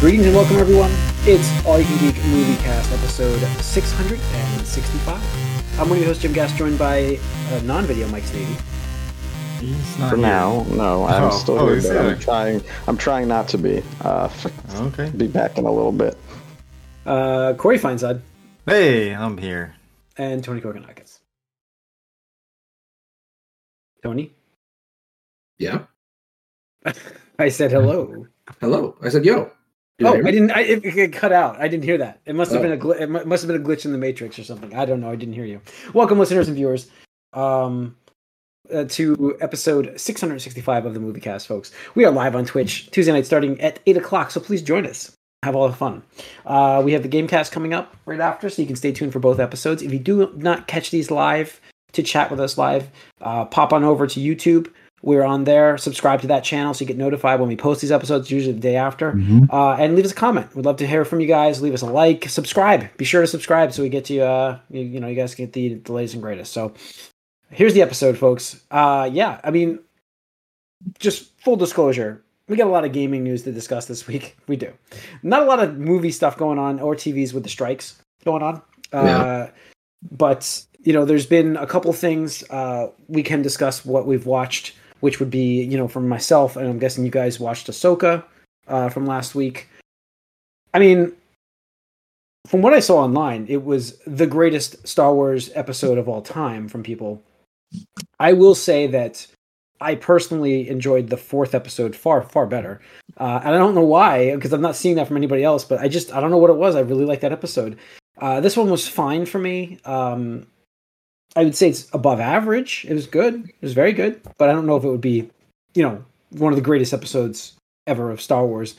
Greetings and welcome, everyone. It's All You Can Geek Movie Cast, episode 665. I'm one of your hosts, Jim Gass, joined by uh, non-video Mike Snavy. He's not For here. now, no, I'm Oh, still oh, here, is but? I'm trying. I'm trying not to be. Uh, Okay. be back in a little bit. Uh, Corey Feinsod Hey, I'm here. and Tony Koganakis. Tony, Yeah. I said hello. Hello. I said, yo. Oh, I didn't. I, it, it cut out. I didn't hear that. It must have Oh. been a gl- it mu- must have been a glitch in the matrix or something. I don't know. I didn't hear you. Welcome, listeners and viewers, um, uh, to episode 665 of the Movie Cast, folks. We are live on Twitch Tuesday night, starting at eight o'clock. So please join us. Have all the fun. Uh, we have the Gamecast coming up right after, so you can stay tuned for both episodes. If you do not catch these live to chat with us live, uh, pop on over to YouTube. We're on there. Subscribe to that channel so you get notified when we post these episodes, usually the day after. Uh, and leave us a comment. We'd love to hear from you guys. Leave us a like, subscribe. Be sure to subscribe so we get to you. Uh, you, you know, you guys get the, the latest and greatest. So here's the episode, folks. Uh, yeah, I mean, just full disclosure, we got a lot of gaming news to discuss this week. We do. Not a lot of movie stuff going on or TVs with the strikes going on. Uh, Yeah. But you know, there's been a couple things uh, we can discuss what we've watched, which would be you know from myself, and I'm guessing you guys watched Ahsoka uh, from last week. I mean, from what I saw online, it was the greatest Star Wars episode of all time from people. I will say that I personally enjoyed the fourth episode far, far better. Uh, and I don't know why, because I'm not seeing that from anybody else, but I just, I don't know what it was. I really liked that episode. Uh, this one was fine for me. Um, I would say it's above average. It was good. It was very good, but I don't know if it would be, you know, one of the greatest episodes ever of Star Wars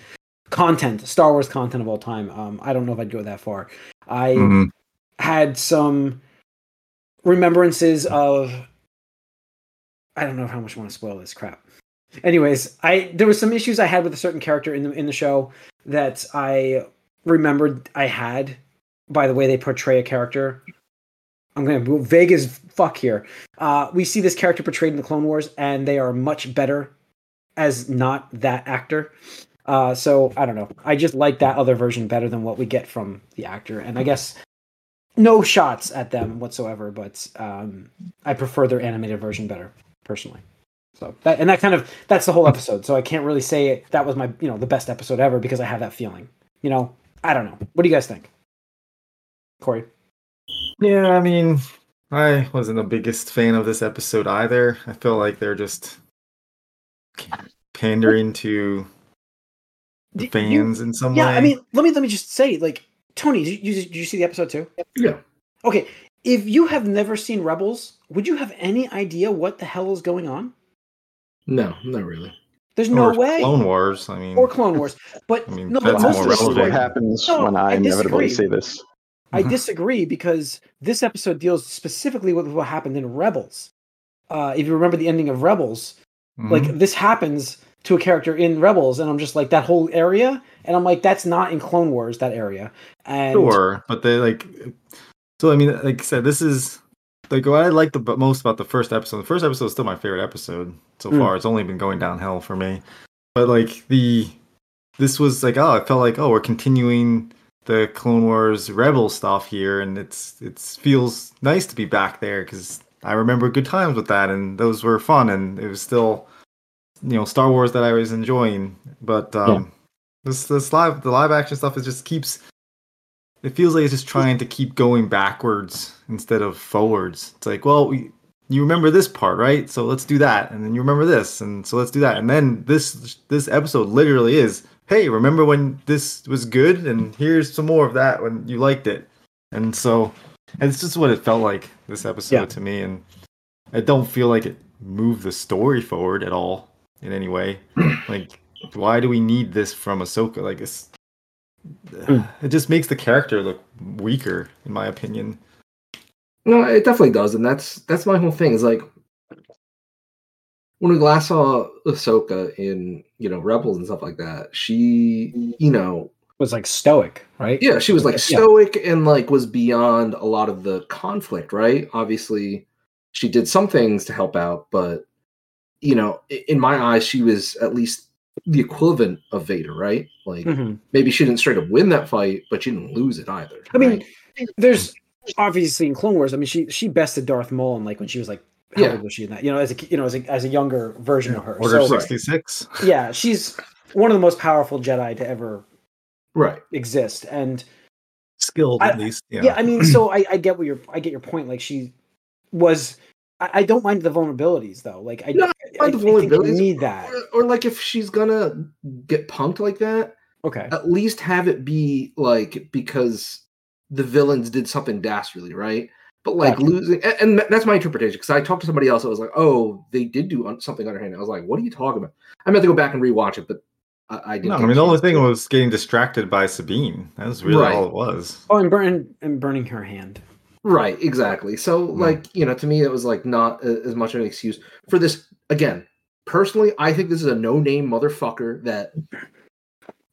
content, Star Wars content of all time. Um, I don't know if I'd go that far. I Mhm. had some remembrances of I don't know how much I want to spoil this crap. Anyways, I there was some issues I had with a certain character in the in the show that I remembered I had by the way they portray a character. I'm gonna go vague as fuck here. Uh, we see this character portrayed in the Clone Wars, and they are much better as not that actor. Uh, so I don't know. I just like that other version better than what we get from the actor, and I guess no shots at them whatsoever. But um, I prefer their animated version better personally. So that and that kind of that's the whole episode. So I can't really say that was my you know the best episode ever because I have that feeling. You know, I don't know. What do you guys think, Corey? Yeah, I mean, I wasn't the biggest fan of this episode either. I feel like they're just pandering to the Did you- fans in some yeah, way. Yeah, I mean, let me let me just say, like Tony, did you, did you see the episode too? Yeah. Okay, if you have never seen Rebels, would you have any idea what the hell is going on? No, not really. There's no Or way. Clone Wars. I mean, or Clone Wars, but I mean, no, but most more of the This is what happens No, when I I inevitably disagree. see this. I Mhm. disagree because this episode deals specifically with what happened in Rebels. Uh, if you remember the ending of Rebels, mhm. like this happens to a character in Rebels, and I'm just like that whole area, and I'm like that's not in Clone Wars that area. And Sure, but they like. So I mean, like I said, this is like what I like the most about the first episode. The first episode is still my favorite episode so Mm. far. It's only been going downhill for me. But like the, this was like oh, I felt like oh, we're continuing the Clone Wars Rebel stuff here, and it's it's feels nice to be back there because I remember good times with that, and those were fun, and it was still, you know, Star Wars that I was enjoying. But um, this this live the live action stuff is just keeps it feels like it's just trying to keep going backwards instead of forwards. It's like, well, we, you remember this part, right? So let's do that, and then you remember this, and so let's do that, and then this this episode literally is, hey, remember when this was good, and here's some more of that when you liked it, and so and it's just what it felt like this episode Yeah. to me, and I don't feel like it moved the story forward at all in any way. like, why do we need this from Ahsoka? Like, it's Hmm. it just makes the character look weaker, in my opinion. No, it definitely does, and that's that's my whole thing. Is like when we last saw Ahsoka in you know Rebels and stuff like that. She, you know, was like stoic, right? yeah, she was like Yeah. stoic and like was beyond a lot of the conflict. Right? Obviously, she did some things to help out, but you know, in my eyes, she was at least the equivalent of Vader, right? Like Mhm. maybe she didn't straight up win that fight, but she didn't lose it either. I mean, there's obviously in Clone Wars. I mean, she she bested Darth Maul, and like when she was like, how Yeah. old was she in that? You know, as a you know as a as a younger version of her. Order so, 66. yeah, she's one of the most powerful Jedi to ever right. exist, and Skilled, I- at least. Yeah. yeah, I mean, so I, I get what your I get your point. Like she was. I, I don't mind the vulnerabilities though. Like I, No, I, I mind I the think you vulnerabilities. need that. Or, or like if she's gonna get punked like that, Okay. at least have it be like because the villains did something dastardly, right? But like Gotcha. losing, and, and that's my interpretation. Because I talked to somebody else, that was like, "Oh, they did do un- something underhand." I was like, "What are you talking about?" I meant to go back and rewatch it, but I, I didn't. no, I mean, the only thing to. was getting distracted by Sabine. That was really Right. all it was. Oh, and burning and burning her hand. Right, exactly. So, Mm. like, you know, to me, it was like not a, as much of an excuse for this. Again, personally, I think this is a no-name motherfucker that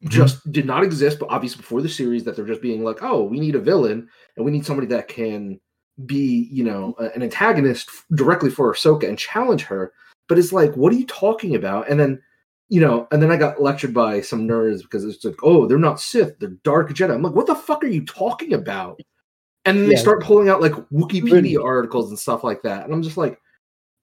Mm-hmm. just did not exist, but obviously before the series, that they're just being like, oh, we need a villain and we need somebody that can be, you know, an antagonist directly for Ahsoka and challenge her. But it's like, what are you talking about? And then, you know, and then I got lectured by some nerds because it's like, oh, they're not Sith, they're Dark Jedi. I'm like, what the fuck are you talking about? And then they start pulling out like Wikipedia Really? articles and stuff like that. And I'm just like,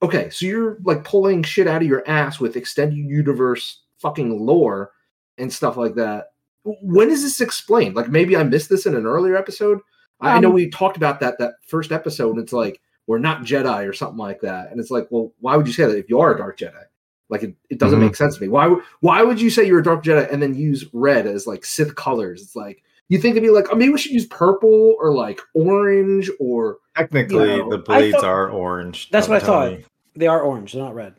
okay, so you're like pulling shit out of your ass with extended universe fucking lore and stuff like that. When is this explained? Like maybe I missed this in an earlier episode. I I know Um, we talked about that that first episode, and it's like we're not Jedi or something like that. And it's like, well, why would you say that if you are a dark Jedi? Like it, it doesn't Mhm. make sense to me. Why why would you say you're a dark Jedi and then use red as like Sith colors? It's like you think it'd be like, oh, maybe we should use purple or like orange or Technically, You know, the blades thought- are orange. That's what I thought. me. They are orange. They're not red.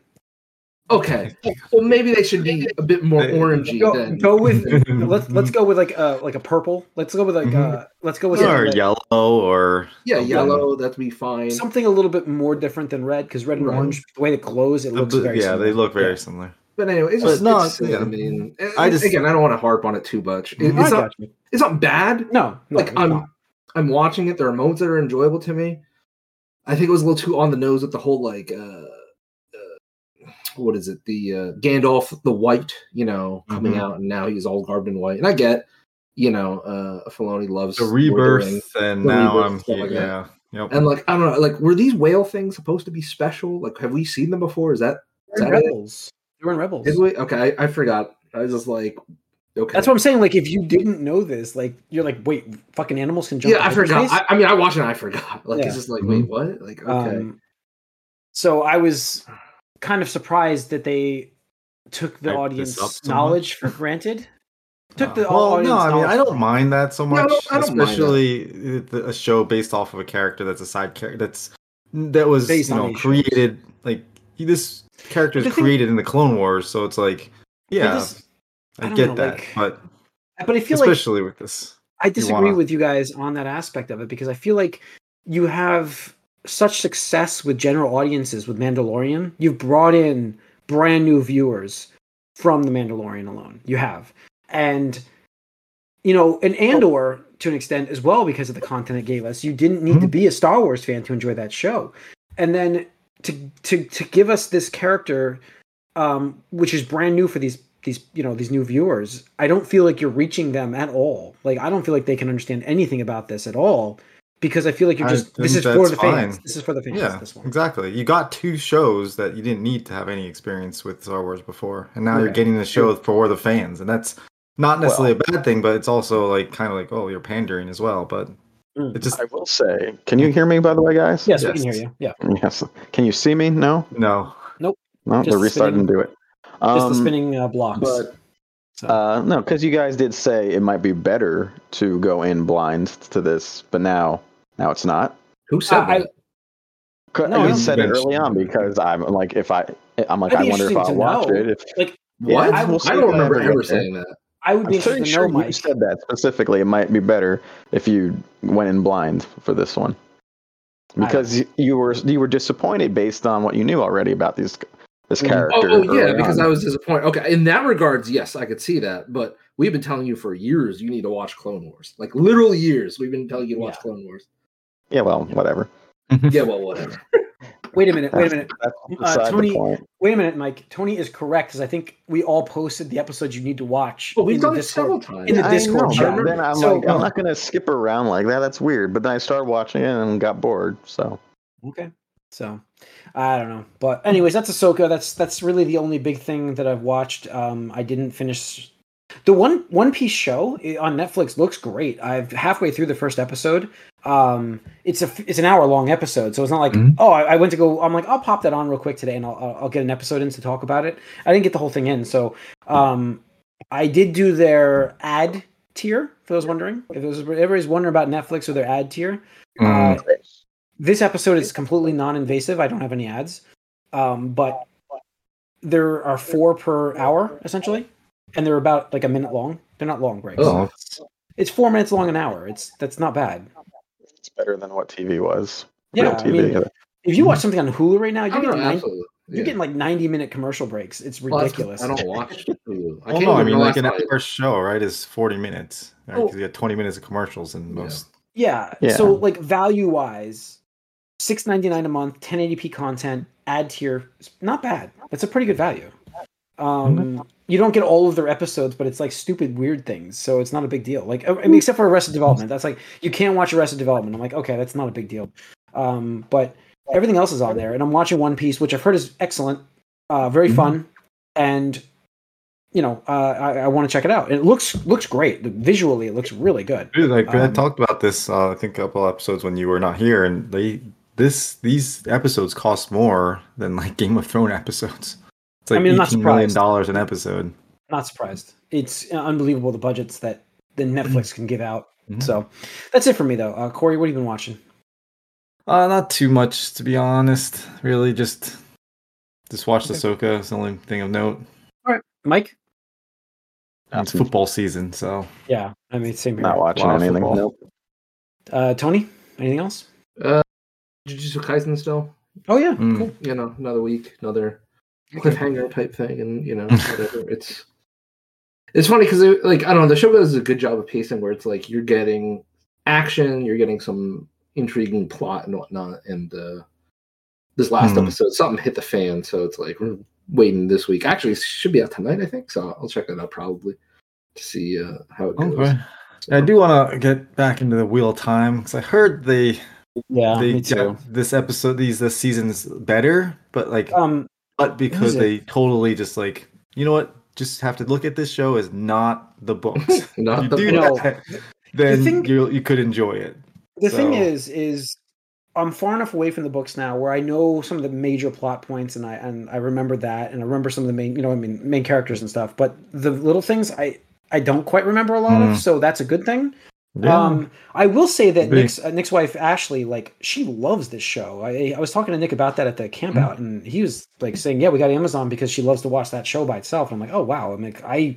Okay. Well, maybe they should be a bit more orangey Go, than go with let's let's go with like uh like a purple. Let's go with like Mhm. uh let's go with Or like, yellow, or yeah, something. yellow. That'd be fine. something a little bit more different than red because red and Right. orange the way it glows it looks bl- very yeah, similar. they look very Yeah. similar. But anyway, it's But just no, no. It's, yeah. I mean, I just- again, I don't want to harp on it too much. It- it's not. got you. It's not bad. No, no, like I'm, not. I'm watching it. There are moments that are enjoyable to me. I think it was a little too on the nose with the whole like, uh what is it? The uh, Gandalf the White, you know, coming Mhm. out, and now he's all garbed in white. And I get, you know, uh Filoni loves The Lord the rebirth, and The now rebirth I'm and stuff here. like that. yeah. Yep. And like, I don't know, like, were these whale things supposed to be special? Like, have we seen them before? Is that is They're that it? rebels. They were in rebels. Did we? Okay, I, I forgot. I was just like, okay. That's what I'm saying. Like, if you didn't know this, like, you're like, wait, fucking animals can jump. yeah, I forgot. I, I mean, I watched it. and I forgot. Like, Yeah. it's just like, wait, what? Like, okay, Um, so I was kind of surprised that they took the this audience knowledge for granted. Took the well, no, I mean, I don't mind that so I much, don't- I don't mind that. especially a show based off of a character that's a side character that's that was Based you know these shows. created like he- this character is thing- created in the Clone Wars, so it's like yeah, just- I I, get know, that, like, but But I feel like especially with this, I disagree wanna- with you guys on that aspect of it because I feel like you have such success with general audiences with Mandalorian. You've brought in brand new viewers from the Mandalorian alone. You have. And you know, and Andor to an extent as well because of the content it gave us. You didn't need to Mhm. be a Star Wars fan to enjoy that show. And then to to to give us this character um which is brand new for these these you know these new viewers i don't feel like you're reaching them at all like i don't feel like they can understand anything about this at all because i feel like you're I just this is for that's the fans fine. this is for the fans yeah, this one exactly. You got two shows that you didn't need to have any experience with Star Wars before, and now you're getting the show for the fans, and that's not necessarily a bad thing, but it's also like kind of like oh, you're pandering as well, but Mm. it just I will say, can you hear me by the way, guys? yes, we can hear Yes. you yeah Yes. Can you see me? No. no. Nope. No. Just they're restarting spinning- to do it. just the Um, spinning uh, blocks But so. uh, no, because you guys did say it might be better to go in blind to this, but now now it's not. who said I- No, I you don't said it early on because I'm like, if I, I'm like, I'd I be wonder if I'll watch know. it. If like what? Yeah, I, we'll see don't remember that. ever saying that. i would be I'm pretty to sure know you mike said that specifically. It might be better if you went in blind for this one because you, you were you were disappointed based on what you knew already about these this Mhm. character. Oh, oh yeah, because on. I was disappointed. Okay, in that regards, yes, I could see that. But we've been telling you for years you need to watch Clone Wars. Like literal years, we've been telling you to watch Yeah. Clone Wars. Yeah, well, whatever. Yeah, well, whatever. Wait a minute. Wait a minute. That's Uh, Tony- Wait a minute, Mike. Tony is correct because I think we all posted the episodes you need to watch. Well, we've in the done it Discord. several times. in the I Discord know, chat. then I'm So- like, I'm not gonna skip around like that. That's weird. But then I started watching it and got bored. So Okay. So I don't know. But anyways, that's Ahsoka. That's that's really the only big thing that I've watched. Um I didn't finish the one One Piece show on Netflix looks great. I've halfway through the first episode. Um it's a it's an hour long episode, so it's not like Mhm. oh I, I went to go I'm like I'll pop that on real quick today and I'll I'll get an episode in to talk about it. I didn't get the whole thing in, so um I did do their ad tier for those wondering. If there's everybody's wondering about Netflix or their ad tier, Mm. uh, this episode is completely non-invasive. I don't have any ads, um, but there are four per hour essentially, and they're about like a minute long. They're not long breaks. Oh. it's- It's four minutes long an hour. It's that's not bad. it's better than what TV was. Yeah, Real I TV. mean, if you watch something on Hulu right now, Oh, you're no, getting nine, absolutely. you're getting like ninety minute commercial breaks. It's Well, ridiculous. I don't watch Hulu. I Well, can't no, I mean, like an last night. hour show, right, is 40 minutes. Right? Oh. 'Cause you get 20 minutes of commercials in Yeah. most. Yeah. Yeah. So like value wise, six ninety nine a month, 1080p content, ad tier, not bad. That's a pretty good value. Um, you don't get all of their episodes, but it's like stupid weird things, so it's not a big deal. Like I mean, except for Arrested Development, that's like you can't watch Arrested Development. I'm like, okay, that's not a big deal. Um, but everything else is on there, and I'm watching One Piece, which I've heard is excellent, uh, very Mhm. fun, and you know, uh, I, I want to check it out. It looks looks great visually. It looks really good. Dude, like I Um, talked about this, uh, I think a couple episodes when you were not here, and they this these episodes cost more than like Game of Thrones episodes. It's like I mean, I'm not eighteen million surprised. dollars an episode. not surprised. It's unbelievable the budgets that the Netflix can give out. Mhm. So that's it for me though. Uh, Corey, what have you been watching? Uh, not too much to be honest. Really, just just watched Okay. Ahsoka. It's the only thing of note. All right, Mike? It's football season, so Yeah, I mean same here. Not watching Lot anything. football. Nope. Uh, Tony, anything else? Uh, Jujutsu Kaisen still. Oh yeah, Mm. cool. You know, another week, another cliffhanger type thing, and you know, whatever. it's it's funny because like I don't know, the show does a good job of pacing where it's like you're getting action, you're getting some intriguing plot and whatnot, and uh this last Hmm. episode something hit the fan, so it's like we're waiting this week. Actually, it should be out tonight, I think. So I'll check that out probably to see uh, how it goes. okay. I do want to get back into the wheel of time because I heard they Yeah, they me too. got this episode these this season's better, but like Um, but because they totally just like you know what just have to look at this show as not the books. Not you the do book. that, then thing- you you could enjoy it. the thing is, is I'm far enough away from the books now where I know some of the major plot points and I and I remember that and I remember some of the main you know I mean main characters and stuff. But the little things I I don't quite remember a lot Mm. of, so that's a good thing. Yeah. Um, I will say that Agree. Nick's uh, Nick's wife Ashley, like, she loves this show. I, I was talking to Nick about that at the campout, Mm-hmm. and he was like saying, "Yeah, we got Amazon because she loves to watch that show by itself." And I'm like, "Oh wow!" I'm like, I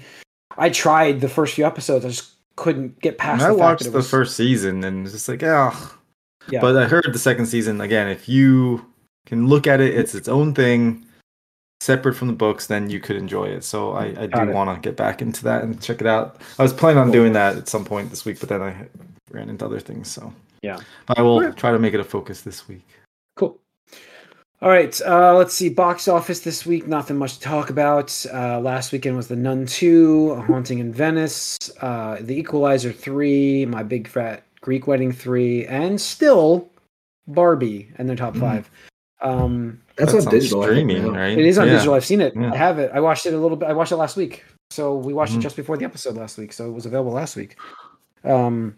I tried the first few episodes, I just couldn't get past. I watched the was- first season and it's just like, oh. Yeah. But I heard the second season again. If you can look at it, it's its own thing, separate from the books. Then you could enjoy it. So I, I do want to get back into that and check it out. I was planning on doing that at some point this week, but then I ran into other things. So Yeah. but I will try to make it a focus this week. Cool. All right, uh, let's see. Box office this week, nothing much to talk about. Uh, last weekend was The Nun 2, A Haunting in Venice, uh, The Equalizer 3, My Big Fat Greek Wedding 3, and still Barbie in their top Mhm. five. Um, That's, That's on digital I think, streaming, right? it is on Yeah. digital. I've seen it. Yeah. I have it. I watched it a little bit. I watched it last week. So we watched Mhm. it just before the episode last week. So it was available last week. Um,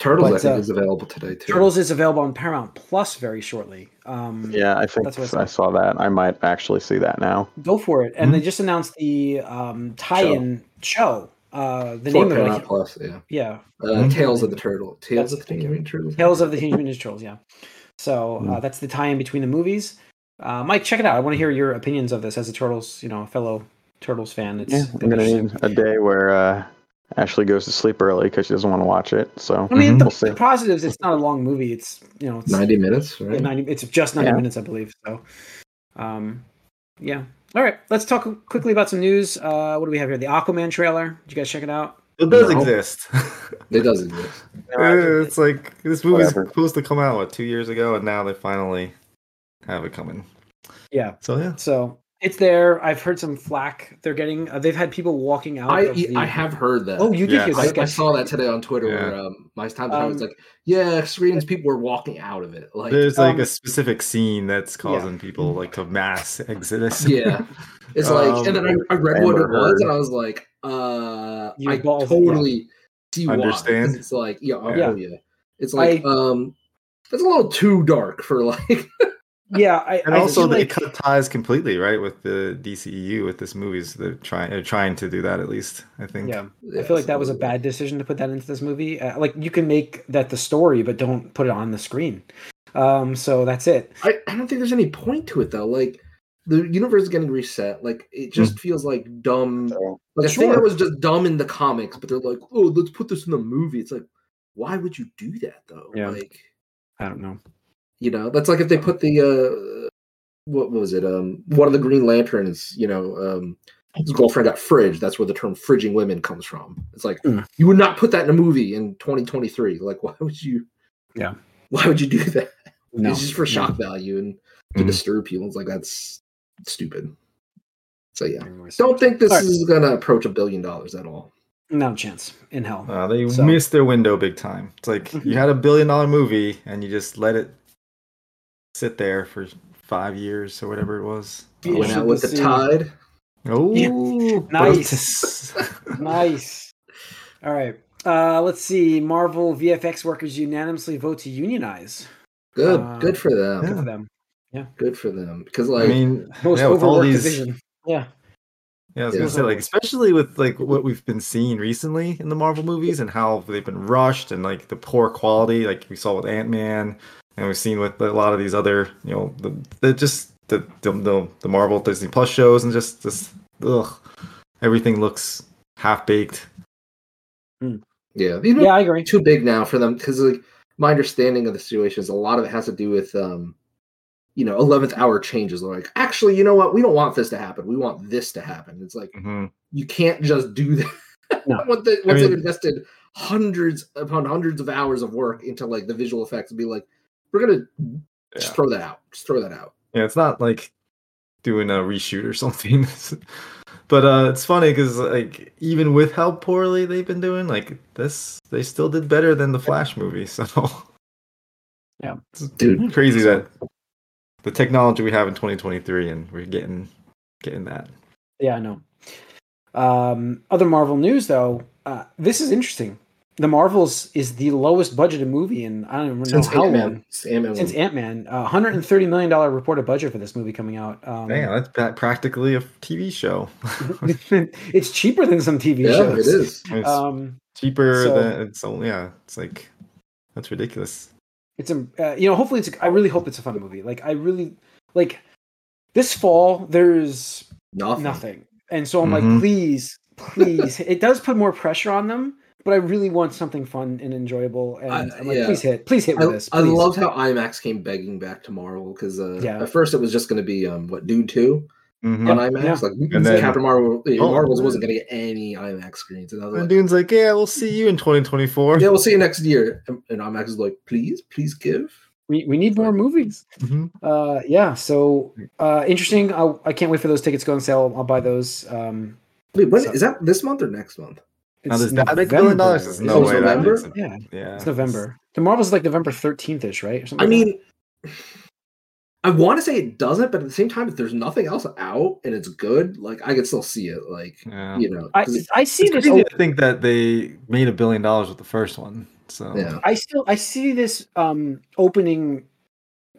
Turtles, But, I think, uh, is available today too. Turtles is available on Paramount Plus very shortly. Um, Yeah, I think That's what I I saw that. I might actually see that now. Go for it. Mm-hmm. And they just announced the um, tie-in show. Uh, the For name of it, Plus, yeah. yeah, Uh, Mhm. Tales of the Turtle. Tales That's- of the Teenage Mutant Turtles. Tales of the Teenage Mutant Turtles. Yeah. So uh, Mm. that's the tie-in between the movies. Uh, Mike, check it out. I want to hear your opinions of this as a Turtles, you know, a fellow Turtles fan. It's Yeah, I'm gonna need a day where uh, Ashley goes to sleep early because she doesn't want to watch it. So I mean, Mhm. the, We'll see. the positives. It's not a long movie. It's you know, it's 90 minutes, yeah, right? 90 It's just ninety Yeah. minutes, I believe. So, um, yeah. All right, let's talk quickly about some news. Uh, what do we have here? The Aquaman trailer. Did you guys check it out? It does No. exist. It does exist. it's like this movie's Whatever. supposed to come out what two years ago, and now they finally have it coming. Yeah. So yeah, So it's there. I've heard some flack they're getting. Uh, they've had people walking out. I of the- I have heard that. Oh, you did Yeah. hear I. I saw that today on Twitter Yeah. where um, my time to time was Um, like, yeah, screens people were walking out of it. Like, there's like um, a specific scene that's causing people like to mass exodus. yeah, it's like, Um, and then I, I read what it was, and I was like, uh, You I balls- totally see why. 'cause Understand. It's like, yeah, oh, Yeah. yeah, it's like, um, that's a little too dark for like, yeah. I, And I also, feel they like, cut ties completely, right, with the DCEU with this movies. They're trying, they're trying to do that at least. I think. yeah. I feel like that was a bad decision to put that into this movie. Uh, like you can make that the story, but don't put it on the screen. Um, so that's it. I, I don't think there's any point to it though. Like the universe is getting reset. Like it just feels like dumb. So, Like a thing Sure. that was just dumb in the comics, but they're like, oh, let's put this in the movie. It's like, why would you do that though? Yeah. Like, I don't know. You know, that's like if they put the uh what was it? Um one of the Green Lanterns, you know, um his girlfriend got fridged. That's where the term fridging women comes from. It's like Mm. you would not put that in a movie in 2023. Like, why would you Yeah. Why would you do that? No. It's just for no. shock value and to Mhm. disturb people. It's like that's stupid. So yeah. Anyways. Don't think this All right. is gonna approach a billion dollars at all. No chance in hell. Uh, they So- missed their window big time. It's like you had a billion dollar movie and you just let it sit there for five years or whatever it was. Be Went out with to the see- tide. Oh, Nice. nice. All right. Uh, let's see. Marvel VFX workers unanimously vote to unionize. Good, Uh, good for them. Good Yeah. for them. Yeah, Good for them. Because like, I mean, Most yeah, with all overworked these, division. Yeah. yeah, I was Yeah. gonna say like, especially with like what we've been seeing recently in the Marvel movies and how they've been rushed and like the poor quality, like we saw with Ant Man, and we've seen with a lot of these other, you know, the, the just the the, the the Marvel Disney Plus shows and just this, ugh, everything looks half baked. yeah, these Yeah, I agree. too big now for them. Because like my understanding of the situation is a lot of it has to do with um, you know, eleventh hour changes. They're like, actually, you know what? We don't want this to happen. We want this to happen. It's like hmm you can't just do that. No. once they, I once they've invested hundreds upon hundreds of hours of work into like the visual effects, and be like, we're gonna just throw that out. Just throw that out. Yeah, it's not like doing a reshoot or something. but uh it's funny because like even with how poorly they've been doing, like this, they still did better than the Flash movie. So Yeah. it's Dude. crazy that the technology we have in 2023 and we're getting getting that. Yeah, I know. Um, other Marvel news, though, uh, this is interesting. The Marvels is the lowest budgeted movie in I don't even know Since how Ant-Man. long. Since Ant-Man Since Ant Man, uh, 130 million dollar reported budget for this movie coming out. Um, Damn, that's pra- practically a TV show. it's cheaper than some TV yeah, shows. it is. it's Um, cheaper so- than it's only yeah. It's like that's ridiculous. it's a uh, you know hopefully it's a, I really hope it's a fun movie. Like I really like this fall. There's Nothing. nothing, and so I'm like, Mhm. please, please. it does put more pressure on them, but I really want something fun and enjoyable. And I- I, am like, yeah. please hit, please hit with I, this. I please. loved how IMAX came begging back to Marvel because uh, Yeah. at first it was just going to be um, what Dune two Mhm. on IMAX. Yeah. Like And then- Captain Marvel, Oh. Marvels wasn't going to get any IMAX screens, and I was And like, Dune's like, yeah, we'll see you in 2024. "Yeah, we'll see you next year." And, and IMAX is like, "Please, please give." we, we need more movies. Mhm. Uh, yeah. So uh, interesting. I, I can't wait for those tickets to go on sale. I'll buy those. Um, Wait, when So- is that? This month or next month? Now, it's does that make a billion dollars? There's no Is it way that November? makes it. Yeah, Yeah, it's November. The Marvels is like November 13th ish, right? Or something I like that? mean, I want to say it doesn't, but at the same time, if there's nothing else out and it's good, like I could still see it. Like Yeah. you know, I 'cause it- I see It's this. crazy o- to think that they made a billion dollars with the first one. So yeah. I still I see this um opening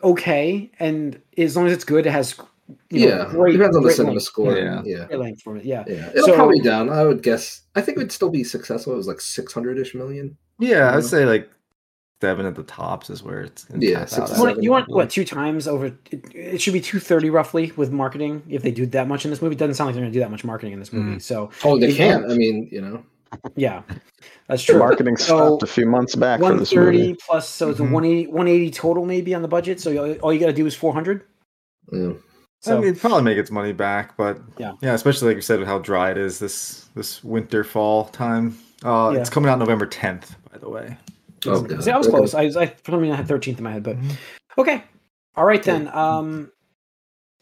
okay, and as long as it's good, it has you know, yeah, great, depends on the cinema length. score. Yeah. Yeah, yeah. Great length for it. Yeah, yeah. It'll So- probably down. I would guess. I think it would still be successful. It was like six hundred ish million. yeah, Yeah. I'd say like seven at the tops is where it's Yeah, six out to at. you want, you want what two times over? It, it should be two thirty roughly with marketing if they do that much in this movie. It doesn't sound like they're going to do that much marketing in this movie. Mm. So Oh, they Yeah. can. I mean, you know, yeah, that's The true. marketing So, stopped a few months back for One thirty plus, so it's a Mhm. 180, 180 total maybe on the budget. So all you got to do is four hundred. yeah. So I mean, it'd probably make its money back, but Yeah. yeah, especially like you said, with how dry it is this this winter fall time. Uh, Yeah. It's coming out November 10th, by the way. Oh, God. See, I was close. I was I for some reason I had thirteenth in my head, but Mhm. okay. All right then. Um,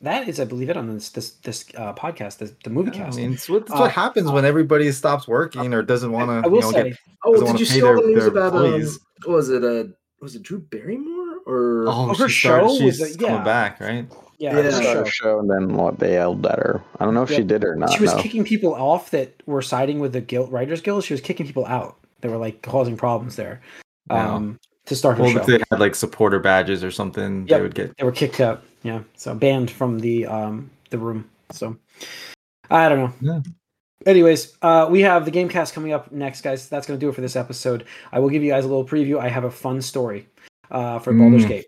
that is, I believe, it on this this this uh, podcast, the, the movie Yeah, I cast. mean, it's what, it's Uh, what happens when everybody stops working or doesn't want to. I will you know, say, get, Oh, did you see all the their- news their about um, employees. what was it uh was it Drew Barrymore or oh, Oh, her she started, show was she's a- coming back, right? Yeah, Yeah. the Started show. a show and then what they yelled at her. I don't know if Yeah. she did or not. she was no. kicking people off that were siding with the guild writers guild. She was kicking people out. They were like causing problems there. Wow. Um, to start her Well, show, if they had like supporter badges or something, Yep. they would get. they were kicked out. Yeah, so banned from the um the room. So I don't know. Yeah. Anyways, uh, we have the GameCast coming up next, guys. That's going to do it for this episode. I will give you guys a little preview. I have a fun story uh, for Baldur's Mm. Gate.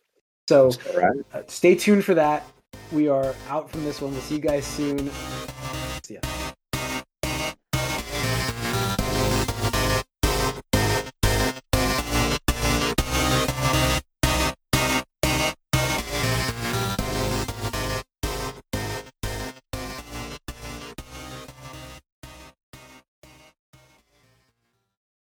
So All right. uh, stay tuned for that. We are out from this one. We'll see you guys soon. See ya.